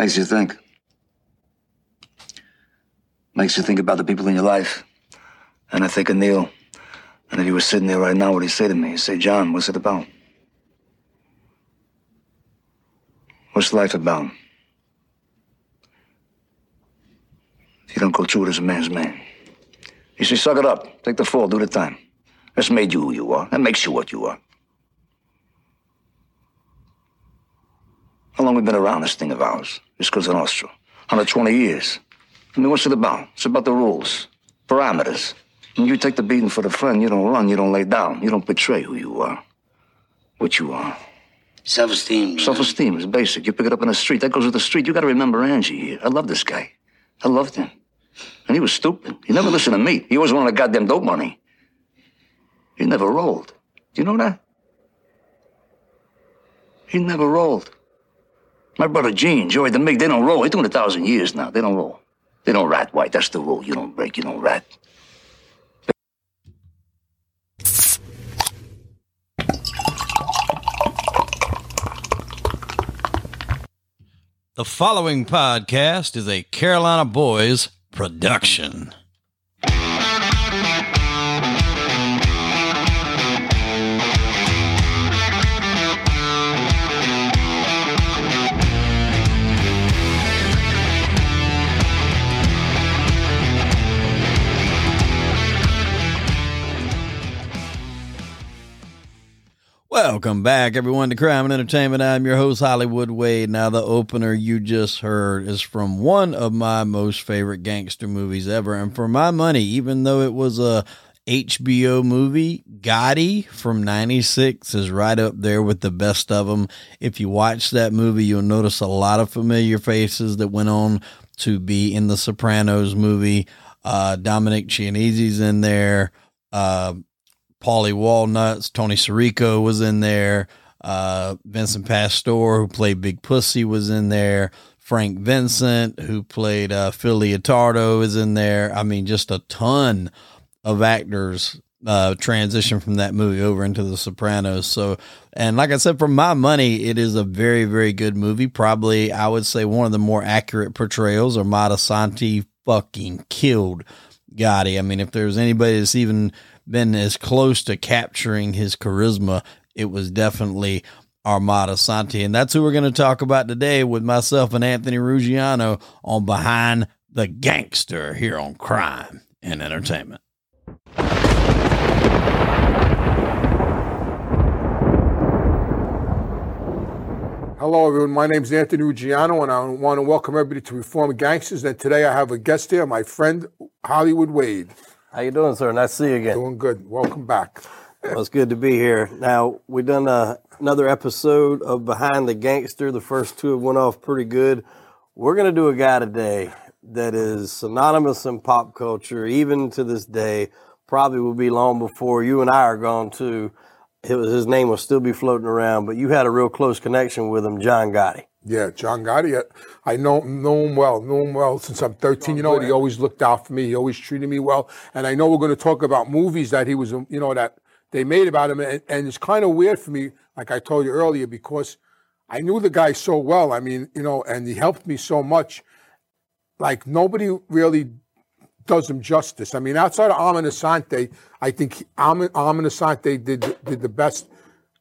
Makes you think. Makes you think about the people in your life. And I think of Neil. And if he was sitting there right now, what he'd say to me? He'd say, John, what's it about? What's life about? If you don't go through it as a man's man. You say, suck it up. Take the fall, do the time. That's made you who you are. That makes you what you are. How long we been around this thing of ours? This Cosa Nostra. 120 years. I mean, what's it about? It's about the rules, parameters. When you take the beating for the friend, you don't run, you don't lay down, you don't betray who you are, what you are. Self-esteem. Self-esteem is basic. You pick it up in the street. That goes with the street. You got to remember Angie here. I love this guy. I loved him. And he was stupid. He never listened to me. He always wanted a goddamn dope money. He never rolled. Do you know that? He never rolled. My brother Gene, Joey DeMig, they don't roll. They're doing a thousand years now. They don't roll. They don't rat white. That's the rule. You don't break, you don't rat. The following podcast is a Carolina Boys production. Welcome back, everyone, to Crime and Entertainment. I'm your host, Hollywood Wade. Now, the opener you just heard is from one of my most favorite gangster movies ever. And for my money, even though it was a HBO movie, Gotti from 96 is right up there with the best of them. If you watch that movie, you'll notice a lot of familiar faces that went on to be in the Sopranos movie. Uh, Dominic Chianese's in there. Uh, Paulie Walnuts, Tony Sirico was in there. Uh, Vincent Pastore, who played Big Pussy, was in there. Frank Vincent, who played uh, Phil is in there. I mean, just a ton of actors uh, transition from that movie over into The Sopranos. So, and like I said, for my money, it is a very, very good movie. Probably, I would say, one of the more accurate portrayals. Armand Assante fucking killed Gotti. I mean, if there's anybody that's even been as close to capturing his charisma, it was definitely Armand Assante. And that's who we're going to talk about today with myself and Anthony Ruggiano on Behind the Gangster here on Crime and Entertainment. Hello, everyone. My name is Anthony Ruggiano, and I want to welcome everybody to Reform Gangsters. And today I have a guest here, my friend Hollywood Wade. How you doing, sir? Nice to see you again. Doing good. Welcome back. Well, it's good to be here. Now we've done uh, another episode of Behind the Gangster. The first two have went off pretty good. We're gonna do a guy today that is synonymous in pop culture, even to this day. Probably will be long before you and I are gone too. Was, his name will still be floating around, but you had a real close connection with him, John Gotti. Yeah, John Gotti. I know know him well. Know him well since I'm 13. You know, he always looked out for me. He always treated me well. And I know we're going to talk about movies that he was, you know, that they made about him. And, and it's kind of weird for me, like I told you earlier, because I knew the guy so well. I mean, you know, and he helped me so much. Like nobody really does him justice. I mean, outside of Armand Assante, I think Armand, Armand Assante did did the best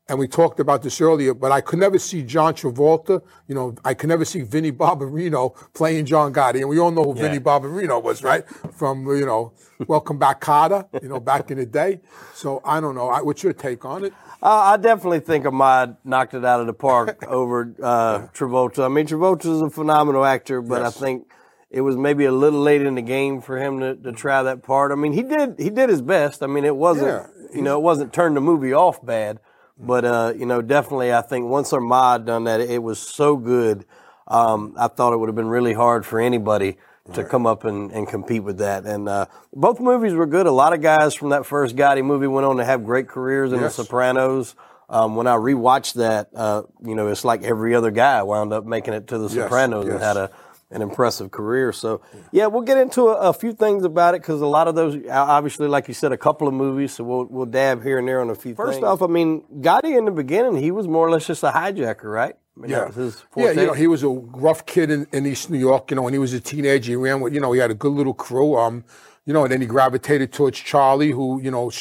and we talked about this earlier, but I could never see John Travolta. You know, I could never see Vinnie Barbarino playing John Gotti, and we all know who yeah. Vinnie Barbarino was, right? From you know, Welcome Back, Kotter. You know, back in the day. So I don't know. what's your take on it? Uh, I definitely think Ahmad knocked it out of the park over uh, Travolta. I mean, Travolta is a phenomenal actor, but yes. I think it was maybe a little late in the game for him to, to try that part. I mean, he did he did his best. I mean, it wasn't yeah. you know it wasn't turned the movie off bad. But uh, you know, definitely, I think once Armand done that, it was so good. Um, I thought it would have been really hard for anybody to right. come up and, and compete with that. And uh, both movies were good. A lot of guys from that first Gotti movie went on to have great careers in yes. The Sopranos. Um, when I rewatched that, uh, you know, it's like every other guy wound up making it to The yes. Sopranos yes. and had a an impressive career. So, yeah, we'll get into a, a few things about it because a lot of those, obviously, like you said, a couple of movies. So we'll we'll dab here and there on a few. First things. off, I mean, Gotti in the beginning, he was more or less just a hijacker, right? I mean, Yeah, that was his yeah. You know, he was a rough kid in, in East New York. You know, when he was a teenager, he ran with. You know, he had a good little crew. Um, you know, and then he gravitated towards Charlie, who you know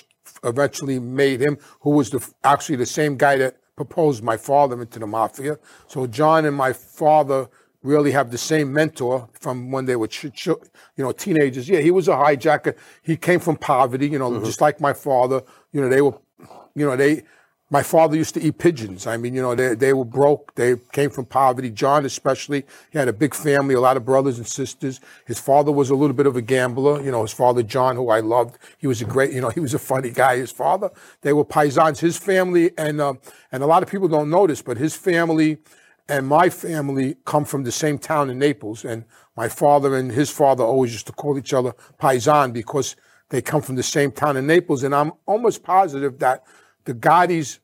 eventually made him, who was the actually the same guy that proposed my father into the mafia. So John and my father really have the same mentor from when they were ch- ch- you know teenagers. Yeah, he was a hijacker. He came from poverty. You know, just like my father. You know, they were you know, they, my father used to eat pigeons. I mean, you know, they, they were broke. They came from poverty. John, especially, he had a big family, a lot of brothers and sisters. His father was a little bit of a gambler. You know, his father, John, who I loved, he was a great, you know, he was a funny guy. His father, they were paisans. His family, and, um, and a lot of people don't notice, but his family and my family come from the same town in Naples. And my father and his father always used to call each other paisan because they come from the same town in Naples. And I'm almost positive that the Gottis,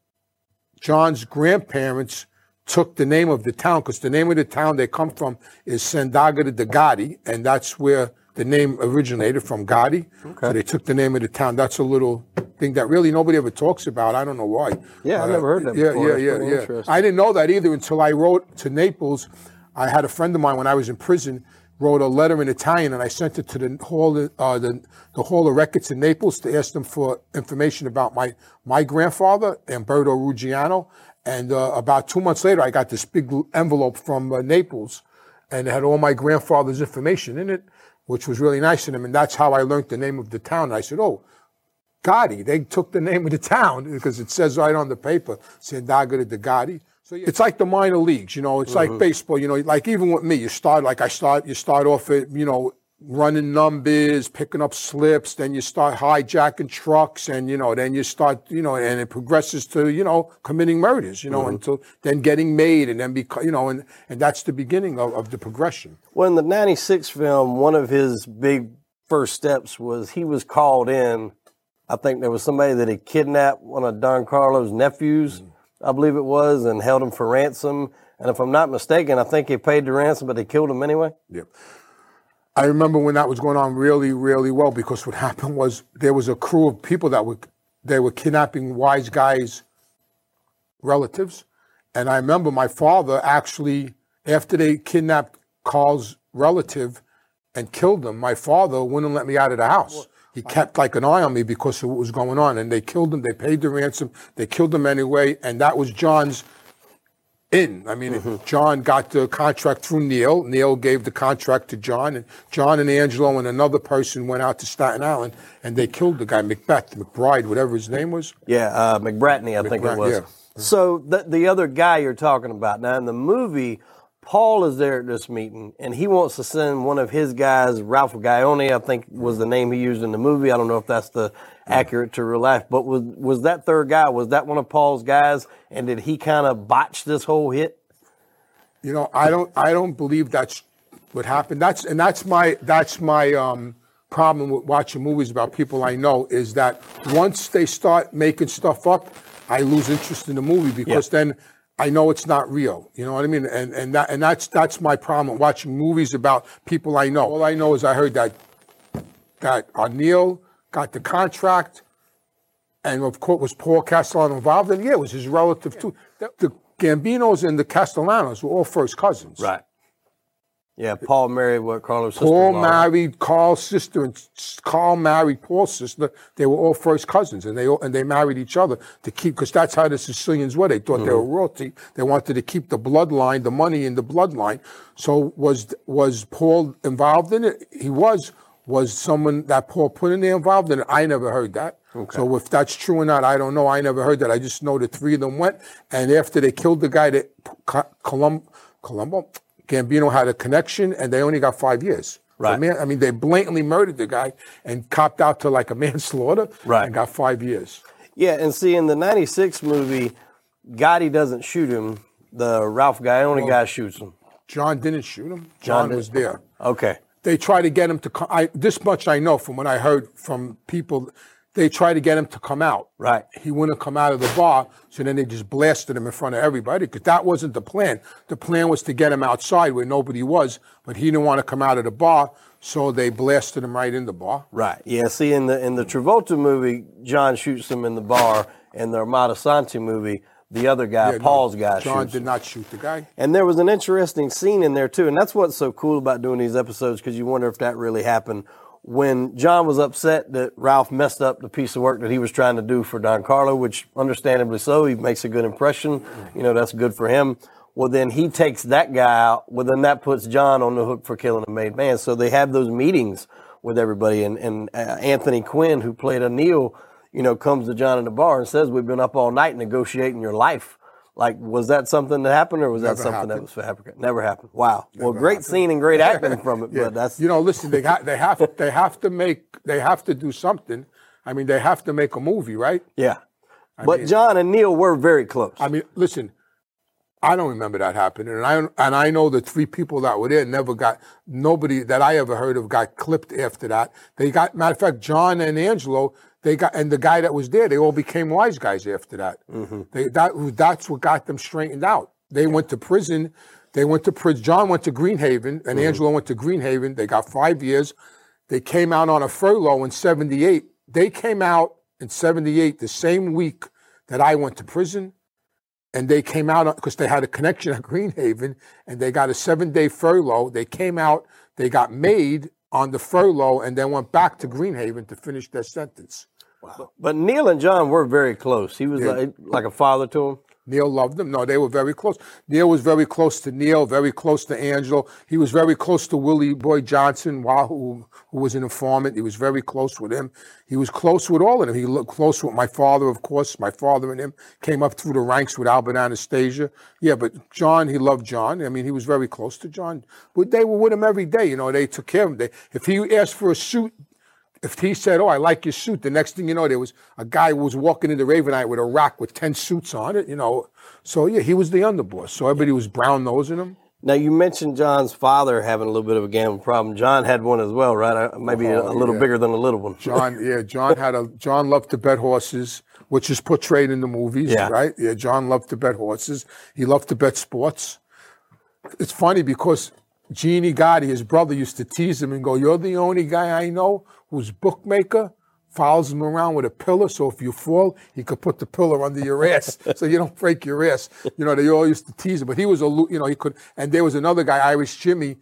John's grandparents, took the name of the town because the name of the town they come from is Sant'Agata de Gotti, and that's where the name originated from Gotti. So they took the name of the town. That's a little thing that really nobody ever talks about. I don't know why. Yeah, I But, never heard that Yeah, before. yeah, That's yeah, yeah. I didn't know that either until I wrote to Naples. I had a friend of mine when I was in prison wrote a letter in Italian, and I sent it to the hall, uh, the, the Hall of Records in Naples to ask them for information about my my grandfather, Umberto Ruggiano. And uh, about two months later, I got this big envelope from uh, Naples, and it had all my grandfather's information in it, which was really nice of him. And that's how I learned the name of the town. And I said, "Oh, Gotti. They took the name of the town because it says right on the paper, Sant'Agata de Gotti. So it's like the minor leagues, you know. It's like mm-hmm. baseball, you know. Like even with me, you start like I start. You start off at you know running numbers, picking up slips. Then you start hijacking trucks, and you know then you start you know, and it progresses to you know committing murders, you know, mm-hmm. until then getting made, and then become you know, and and that's the beginning of, of the progression. Well, in the 96 film, one of his big first steps was he was called in. I think there was somebody that had kidnapped one of Don Carlo's nephews, mm-hmm. I believe it was, and held him for ransom. And if I'm not mistaken, I think he paid the ransom, but they killed him anyway. Yep. I remember when that was going on really, really well because what happened was there was a crew of people that were they were kidnapping wise guys' relatives. And I remember my father actually, after they kidnapped Carl's relative and killed him, my father wouldn't let me out of the house. He kept like an eye on me because of what was going on. And they killed him, they paid the ransom, they killed him anyway. And that was John's in. I mean, John got the contract through Neil. Neil gave the contract to John, and John and Angelo and another person went out to Staten Island and they killed the guy, Macbeth, McBride, whatever his name was. Yeah, uh, McBratney, I think it was. yeah. So the, the other guy you're talking about now in the movie, Paul is there at this meeting, and he wants to send one of his guys, Ralph Galione, I think was the name he used in the movie. I don't know if that's the accurate to real life, but was was that third guy? Was that one of Paul's guys? And did he kind of botch this whole hit? You know, I don't, I don't believe that's what happened. That's and that's my, that's my um, problem with watching movies about people I know is that once they start making stuff up, I lose interest in the movie because then I know it's not real. You know what I mean? And and that and that's that's my problem watching movies about people I know. All I know is I heard that that O'Neill got the contract, and of course was Paul Castellano involved, and yeah, it was his relative too. The, the Gambinos and the Castellanos were all first cousins. Yeah, Paul married what Carlos' Paul married Carl's sister, and Carl married Paul's sister. They were all first cousins, and they all, and they married each other to keep because that's how the Sicilians were. They thought they mm-hmm. were royalty. They wanted to keep the bloodline, the money in the bloodline. So was was Paul involved in it? He was. Was someone that Paul put in there involved in it? I never heard that. Okay. So if that's true or not, I don't know. I never heard that. I just know the three of them went, and after they killed the guy that Co- Colum, Columbo, Gambino had a connection, and they only got five years. Right. man- I mean, they blatantly murdered the guy and copped out to like a manslaughter Right. and got five years. Yeah, and see in the '96 movie, Gotti doesn't shoot him. The Ralph Galione guy shoots him. John didn't shoot him. John John, was there. Okay. They tried to get him to come. I, this much I know from what I heard from people. They tried to get him to come out. Right. He wouldn't come out of the bar, so then they just blasted him in front of everybody because that wasn't the plan. The plan was to get him outside where nobody was, but he didn't want to come out of the bar, so they blasted him right in the bar. Right. Yeah. See, in the in the Travolta movie, John shoots him in the bar. In the Armand Assante movie, the other guy, Yeah, no, Paul's guy, John did him. not shoot the guy. And there was an interesting scene in there too, and that's what's so cool about doing these episodes because you wonder if that really happened. When John was upset that Ralph messed up the piece of work that he was trying to do for Don Carlo, which understandably so, he makes a good impression. You know, that's good for him. Well, then he takes that guy out. Well, then that puts John on the hook for killing a made man. So they have those meetings with everybody, and, and uh, Anthony Quinn, who played a Neil, you know, comes to John in the bar and says, "We've been up all night negotiating your life." Like, was that something that happened, or was that Never something that was fabricated? Never happened. Wow. well, great scene and great acting from it, Yeah. but that's you know, listen, they got they have they have to make they have to do something. I mean, they have to make a movie, right? yeah. but mean- John and Neil were very close. I mean, listen, I don't remember that happening, and I and I know the three people that were there never got nobody that I ever heard of got clipped after that. They got matter of fact, John and Angelo, they got and the guy that was there, they all became wise guys after that. Mm-hmm. They that that's what got them straightened out. They went to prison. They went to prison. John went to Greenhaven, and mm-hmm. Angelo went to Greenhaven. They got five years. They came out on a furlough in '78. They came out in '78 the same week that I went to prison and they came out because they had a connection at Greenhaven and they got a seven day furlough. They came out, they got made on the furlough and then went back to Greenhaven to finish their sentence. But Neil and John were very close. He was like, like a father to him. Neil loved them. No, they were very close. Neil was very close to Neil, very close to Angelo. He was very close to Willie Boy Johnson, who, who was an informant. He was very close with him. He was close with all of them. He looked close with my father, of course. My father and him came up through the ranks with Albert Anastasia. Yeah, but John, he loved John. I mean, he was very close to John. But they were with him every day. You know, they took care of him. They, if he asked for a suit, if he said, "Oh, I like your suit," the next thing you know, there was a guy who was walking into Ravenite with a rack with ten suits on it. You know, so yeah, he was the underboss. So everybody was brown nosing him. Now you mentioned John's father having a little bit of a gambling problem. John had one as well, right? Maybe a, a Oh, little yeah. bigger than a little one. John, yeah, John had a John loved to bet horses, which is portrayed in the movies, Yeah. right? Yeah, John loved to bet horses. He loved to bet sports. It's funny because Jeannie Gotti, his brother, used to tease him and go, "You're the only guy I know whose bookmaker follows him around with a pillar, so if you fall, he could put the pillar under your ass, so you don't break your ass." You know, they all used to tease him, but he was a, you know, he could. And there was another guy, Irish Jimmy,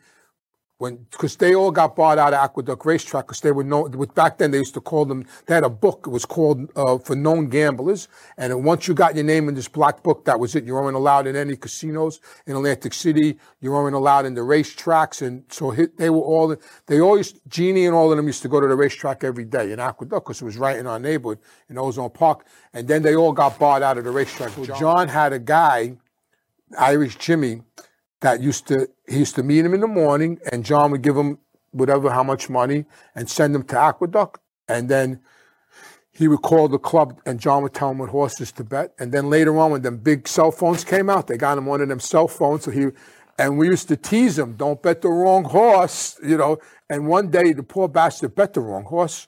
when because they all got bought out of Aqueduct Racetrack because they were known. With back then, they used to call them. They had a book. It was called uh, for known gamblers. And once you got your name in this black book, that was it. You weren't allowed in any casinos in Atlantic City. You weren't allowed in the racetracks. And so he, they were all. They always Jeannie and all of them used to go to the racetrack every day in Aqueduct because it was right in our neighborhood in Ozone Park. And then they all got bought out of the racetrack. John had a guy, Irish Jimmy that used to he used to meet him in the morning and John would give him whatever how much money and send him to Aqueduct. And then he would call the club and John would tell him what horses to bet. And then later on when them big cell phones came out they got him one of them cell phones. So he and we used to tease him don't bet the wrong horse you know. And one day the poor bastard bet the wrong horse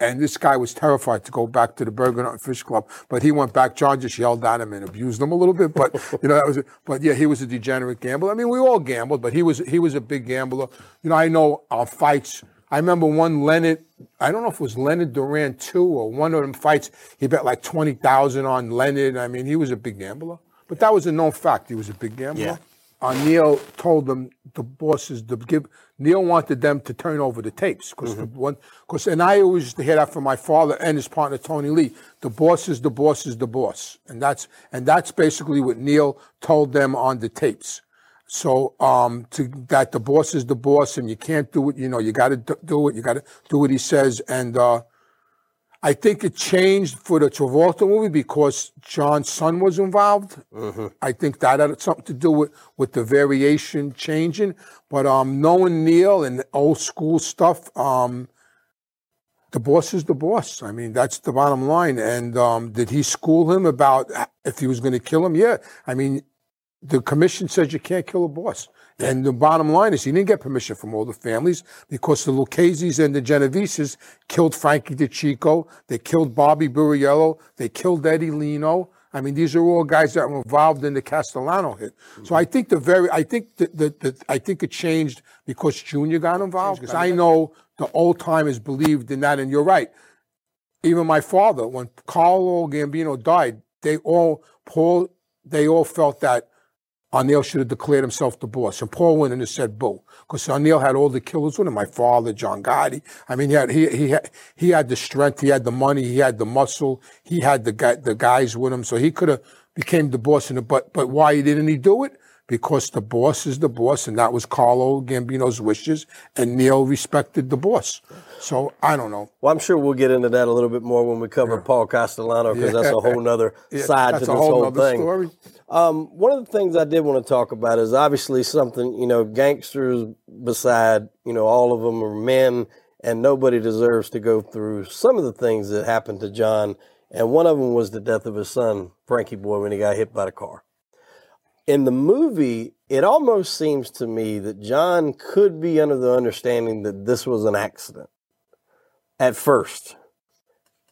and this guy was terrified to go back to the Bergin Hunt and Fish Club, but he went back. John just yelled at him and abused him a little bit. But you know that was. But yeah, he was a degenerate gambler. I mean, we all gambled, but he was he was a big gambler. You know, I know our fights. I remember one Leonard. I don't know if it was Leonard Duran two or one of them fights. He bet like twenty thousand on Leonard. I mean, he was a big gambler. But that was a known fact. He was a big gambler. Yeah. Uh, Neil told them the bosses to give. Neil wanted them to turn over the tapes because the one because and I always used to hear that from my father and his partner Tony Lee. The boss is the boss is the boss, and that's and that's basically what Neil told them on the tapes. So um, to that the boss is the boss, and you can't do it. You know, you got to do it. You got to do what he says, and. Uh, I think it changed for the Travolta movie because John's son was involved. I think that had something to do with, with the variation changing. But um, knowing Neil and old school stuff, um, the boss is the boss. I mean, that's the bottom line. And um, did he school him about if he was going to kill him? Yeah. I mean, the commission says you can't kill a boss. And the bottom line is he didn't get permission from all the families because the Lucchese's and the Genoveses killed Frankie DeCicco. They killed Bobby Borriello. They killed Eddie Lino. I mean, these are all guys that were involved in the Castellano hit. So I think the very, I think that the, the, I think it changed because Junior got involved. Because I know the old timers believed in that, and you're right. Even my father, when Carlo Gambino died, they all Paul they all felt that Arnel should have declared himself the boss, and Paul went in and said, "Boo," because Arnel had all the killers with him. My father, John Gotti. I mean, he had he he had, he had the strength, he had the money, he had the muscle, he had the guy, the guys with him, so he could have became the boss. And but but why didn't he do it? Because the boss is the boss, and that was Carlo Gambino's wishes, and Neil respected the boss. So I don't know. Well, I'm sure we'll get into that a little bit more when we cover Yeah. Paul Castellano because that's a whole nother Yeah, side that's to this whole whole thing. story. Um, one of the things I did want to talk about is obviously something, you know, gangsters beside, you know, all of them are men and nobody deserves to go through some of the things that happened to John. And one of them was the death of his son, Frankie Boy, when he got hit by the car. In the movie, it almost seems to me that John could be under the understanding that this was an accident at first.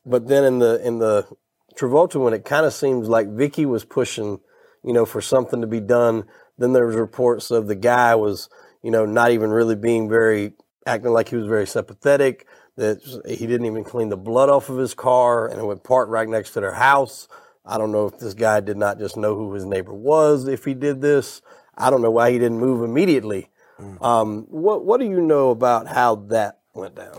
But then in the in the Travolta one, it kind of seems like Vicky was pushing, you know, for something to be done. Then there was reports of the guy was, you know, not even really being very acting like he was very sympathetic. That he didn't even clean the blood off of his car, and it would park right next to their house. I don't know if this guy did not just know who his neighbor was if he did this. I don't know why he didn't move immediately. Um, what What do you know about how that went down?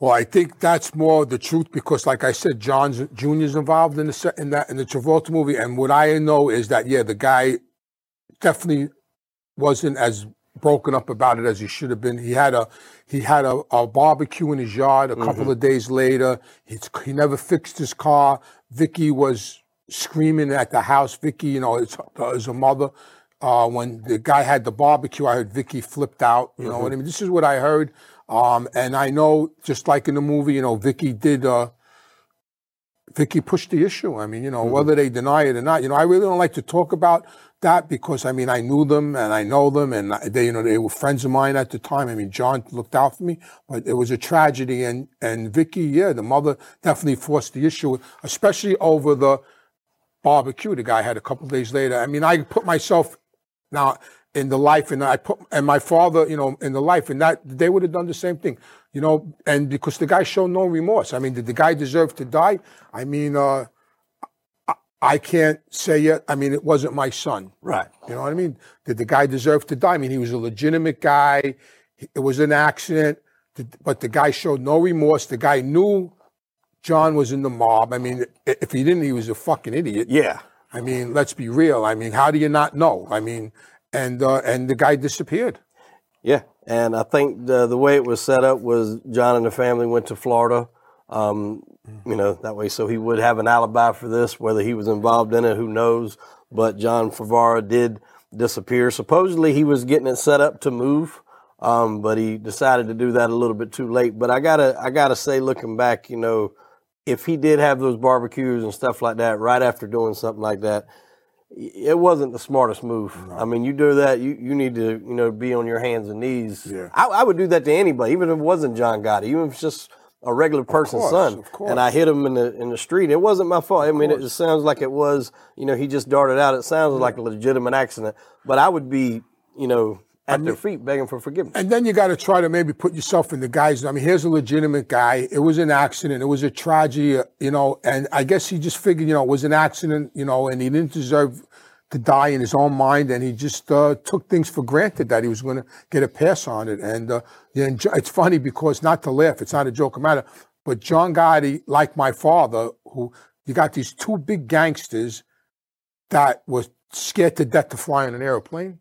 Well, I think that's more the truth because, like I said, John Jr.'s involved in the in that in the Travolta movie, and what I know is that yeah, the guy definitely wasn't as broken up about it as he should have been. He had a he had a, a barbecue in his yard a couple mm-hmm. of days later. He's, he never fixed his car. Vicky was screaming at the house. Vicky, you know, it's, is a mother. Uh, when the guy had the barbecue, I heard Vicky flipped out. You know what I mean? This is what I heard. Um, and I know, just like in the movie, you know, Vicky did. Uh, Vicky pushed the issue. I mean, you know, whether they deny it or not, you know, I really don't like to talk about that because I mean, I knew them and I know them, and they, you know, they were friends of mine at the time. I mean, John looked out for me, but it was a tragedy, and and Vicky, yeah, the mother definitely forced the issue, especially over the barbecue the guy had a couple days later. I mean, I put myself now in the life, and I put and my father, you know, in the life, and that they would have done the same thing, you know, and because the guy showed no remorse. I mean, did the guy deserve to die? I mean, uh, I, I can't say yet. I mean, it wasn't my son. Right. You know what I mean? Did the guy deserve to die? I mean, he was a legitimate guy. It was an accident, but the guy showed no remorse. The guy knew John was in the mob. I mean, if he didn't, he was a fucking idiot. Yeah. I mean, let's be real. I mean, how do you not know? I mean, and uh, and the guy disappeared. Yeah, and I think the the way it was set up was John and the family went to Florida. Um, you know that way, so he would have an alibi for this. Whether he was involved in it, who knows? But John Favara did disappear. Supposedly, he was getting it set up to move, um, but he decided to do that a little bit too late. But I gotta I gotta say, looking back, you know, if he did have those barbecues and stuff like that right after doing something like that, it wasn't the smartest move. I mean, you do that, you, you need to, you know, be on your hands and knees. Yeah. I, I would do that to anybody, even if it wasn't John Gotti, even if it's just a regular person's course, son. And I hit him in the in the street. It wasn't my fault. I mean, it just sounds like it was, you know, he just darted out. It sounds like a legitimate accident. But I would be, you know, at their feet begging for forgiveness. And then you got to try to maybe put yourself in the guy's. I mean, here's a legitimate guy. It was an accident. It was a tragedy, uh, you know. And I guess he just figured, you know, it was an accident, you know, and he didn't deserve to die in his own mind, and he just uh, took things for granted that he was going to get a pass on it. And uh, yeah, it's funny because not to laugh, it's not a joke matter, but John Gotti, like my father, who you got these two big gangsters that were scared to death to fly on an airplane.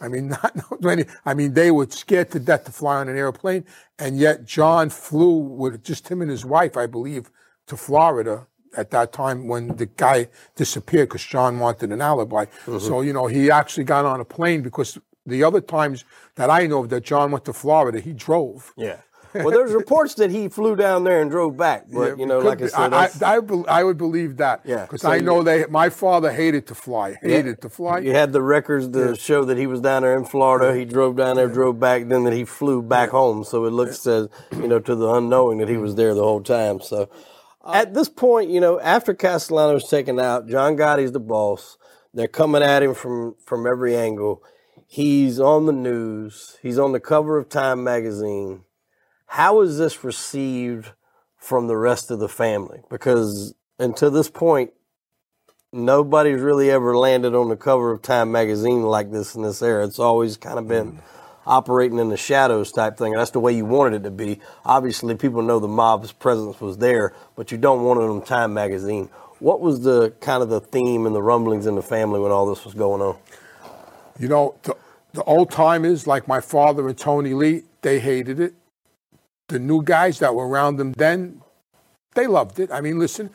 I mean, not many. I mean, they were scared to death to fly on an airplane, and yet John flew with just him and his wife, I believe, to Florida at that time when the guy disappeared because John wanted an alibi. So mm-hmm. you know, he actually got on a plane because the other times that I know of that John went to Florida, he drove. Yeah. Well, there's reports that he flew down there and drove back, but you know, like I said, I, I, I would believe that. Yeah, because so I you- know they. My father hated to fly. Hated to fly. You had the records to show that he was down there in Florida. He drove down there, drove back, then that he flew back home. So it looks as you know to the unknowing that he was there the whole time. So uh, at this point, you know, after Castellano Castellano's taken out, John Gotti's the boss. They're coming at him from from every angle. He's on the news. He's on the cover of Time magazine. How is this received from the rest of the family? Because until this point, nobody's really ever landed on the cover of Time magazine like this in this era. It's always kind of been mm. operating in the shadows type thing. And that's the way you wanted it to be. Obviously, people know the mob's presence was there, but you don't want it on Time magazine. What was the kind of the theme and the rumblings in the family when all this was going on? You know, the, the old timers like my father and Tony Lee, they hated it. The new guys that were around them then, they loved it. I mean, listen,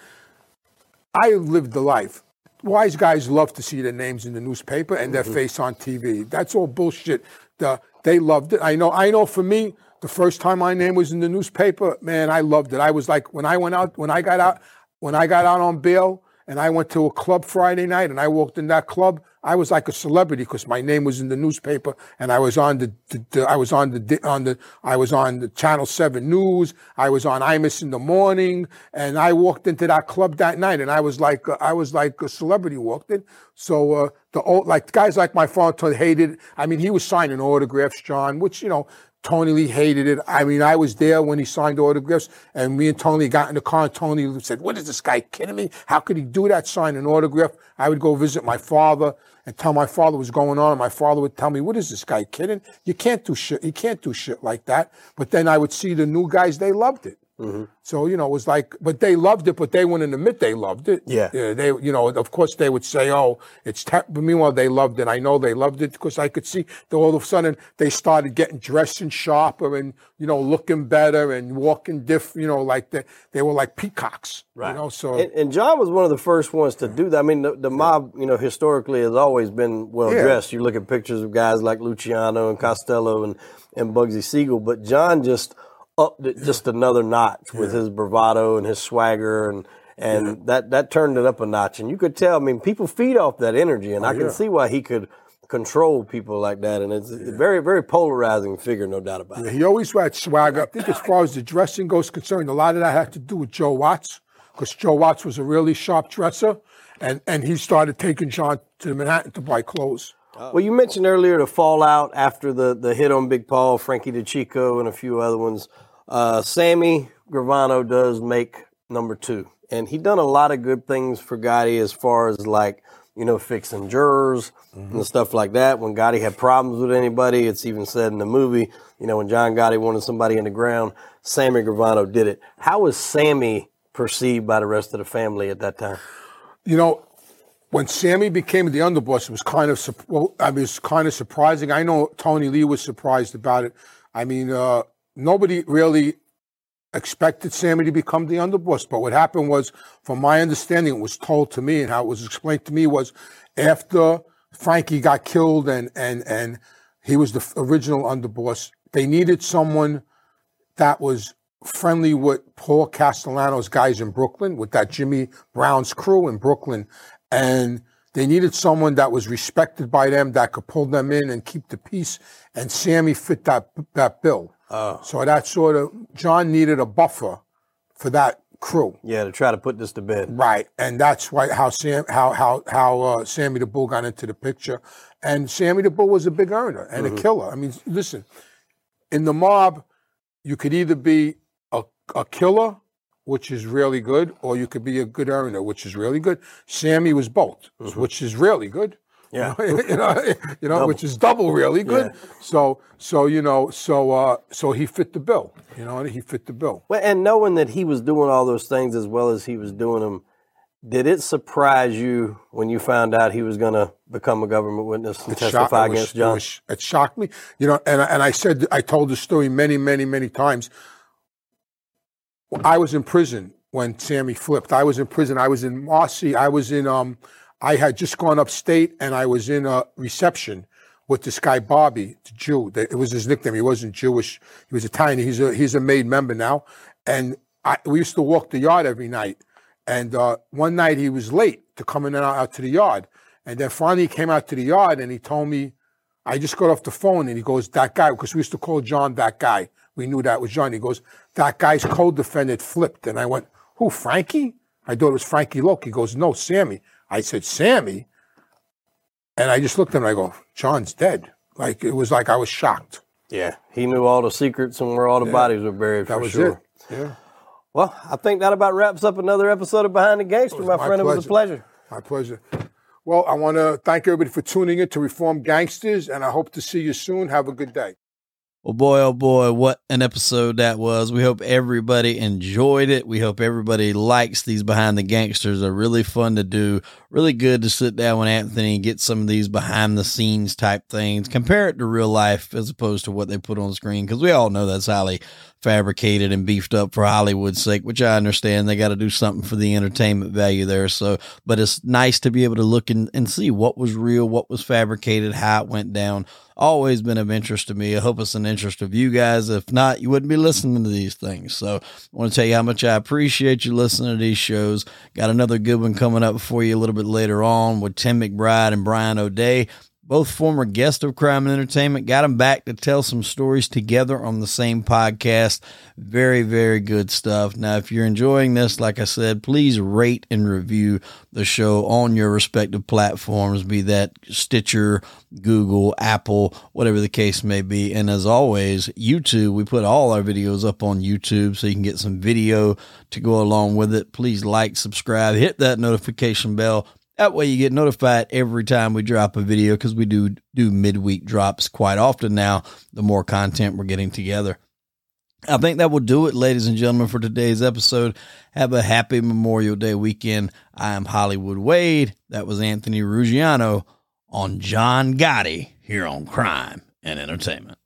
I lived the life. Wise guys love to see their names in the newspaper and their mm-hmm. face on TV. That's all bullshit. The, they loved it. I know. I know. For me, the first time my name was in the newspaper, man, I loved it. I was like, when I went out, when I got out, when I got out on bail, and I went to a club Friday night, and I walked in that club. I was like a celebrity because my name was in the newspaper, and I was on the, the, the I was on the on the I was on the Channel Seven News. I was on Imus in the morning, and I walked into that club that night, and I was like uh, I was like a celebrity walked in. So uh, the old like guys like my father hated. I mean, he was signing autographs, John, which you know Tony Lee hated it. I mean, I was there when he signed autographs, and me and Tony got in the car, and Tony said, What is this guy kidding me? How could he do that, sign an autograph? I would go visit my father and tell my father what's going on, and my father would tell me, What is this guy kidding? You can't do shit. You can't do shit like that. But then I would see the new guys, they loved it. Mm-hmm. So you know, it was like, but they loved it, but they wouldn't admit they loved it. Yeah. yeah they, you know, of course they would say, "Oh, it's." Te-. But meanwhile, they loved it. I know they loved it because I could see that all of a sudden they started getting dressing sharper and you know looking better and walking different. You know, like they they were like peacocks. Right. You know, so And, and John was one of the first ones to do that. I mean, the, the mob, you know, historically has always been well Yeah. dressed. You look at pictures of guys like Luciano and Costello and, and Bugsy Siegel, but John just upped it just another notch with his bravado and his swagger and and that that turned it up a notch. And you could tell. I mean, people feed off that energy, and oh, I can Oh, yeah. see why he could control people like that. And it's a very very polarizing figure, no doubt about it. He always had swagger. I think as far as the dressing goes concerned, a lot of that had to do with Joe Watts, because Joe Watts was a really sharp dresser, and, and he started taking John to Manhattan to buy clothes. Oh. Well, you mentioned earlier the fallout after the, the hit on Big Paul, Frankie DeCicco, and a few other ones. Uh, Sammy Gravano does make number two, and he done a lot of good things for Gotti as far as like you know fixing jurors and stuff like that. When Gotti had problems with anybody, it's even said in the movie, you know, when John Gotti wanted somebody in the ground, Sammy Gravano did it. How was Sammy perceived by the rest of the family at that time? You know, when Sammy became the underboss, it was kind of well, I mean, it was kind of surprising. I know Tony Lee was surprised about it. I mean, uh, nobody really expected Sammy to become the underboss. But what happened was, from my understanding, it was told to me and how it was explained to me was after Frankie got killed and and and he was the original underboss. They needed someone that was friendly with Paul Castellano's guys in Brooklyn, with that Jimmy Brown's crew in Brooklyn. And they needed someone that was respected by them, that could pull them in and keep the peace. And Sammy fit that, that bill. So that sort of, John needed a buffer for that crew. Yeah, to try to put this to bed. Right, and that's why how Sam how how how uh, Sammy the Bull got into the picture, and Sammy the Bull was a big earner and a killer. I mean, listen, in the mob, you could either be a, a killer, which is really good, or you could be a good earner, which is really good. Sammy was both, which is really good. Yeah. you know, you know, which is double really good. So, so you know, so uh, so he fit the bill. You know, he fit the bill. Well, and knowing that he was doing all those things as well as he was doing them, did it surprise you when you found out he was going to become a government witness and shock- testify it was- against it was- It, shocked me, you know, and I- and I said I told the story many, many, many times. I was in prison when Sammy flipped. I was in prison. I was in Marcy. I was in um. I had just gone upstate, and I was in a reception with this guy Bobby, the Jew. It was his nickname. He wasn't Jewish. He was Italian. He's a he's a made member now, and I, we used to walk the yard every night. And uh, one night he was late to coming out, out to the yard, and then finally he came out to the yard and he told me, I just got off the phone and he goes, that guy, because we used to call John that guy. We knew that was John. He goes, that guy's co-defendant flipped. And I went, who, Frankie? I thought it was Frankie Loke. He goes, no, Sammy. I said, Sammy? And I just looked at him and I go, John's dead. Like, it was like I was shocked. yeah, he knew all the secrets and where all the bodies were buried That for was sure. it. Yeah. Well, I think that about wraps up another episode of Behind the Gangster, my my friend. It was a pleasure. My pleasure. Well, I want to thank everybody for tuning in to Reform Gangsters, and I hope to see you soon. Have a good day. Well, boy, oh boy, what an episode that was. We hope everybody enjoyed it. We hope everybody likes these behind the gangsters. They're really fun to do. Really good to sit down with Anthony and get some of these behind the scenes type things. Compare it to real life as opposed to what they put on screen because we all know that's highly fabricated and beefed up for Hollywood's sake, which I understand. They got to do something for the entertainment value there. So, but it's nice to be able to look and, and see what was real, what was fabricated, how it went down always been of interest to me. I hope it's an interest of you guys. If not, you wouldn't be listening to these things. So I want to tell you how much I appreciate you listening to these shows. Got another good one coming up for you a little bit later on with Tim McBride and Brian O'Day both former guests of Crime and Entertainment. Got them back to tell some stories together on the same podcast. Very, very good stuff. Now, if you're enjoying this, like I said, please rate and review the show on your respective platforms, be that Stitcher, Google, Apple, whatever the case may be. And as always, YouTube, we put all our videos up on YouTube so you can get some video to go along with it. Please like, subscribe, hit that notification bell that way you get notified every time we drop a video because we do do midweek drops quite often now, the more content we're getting together. I think that will do it, ladies and gentlemen, for today's episode. Have a happy Memorial Day weekend. I am Hollywood Wade. That was Anthony Ruggiano on John Gotti here on Crime and Entertainment.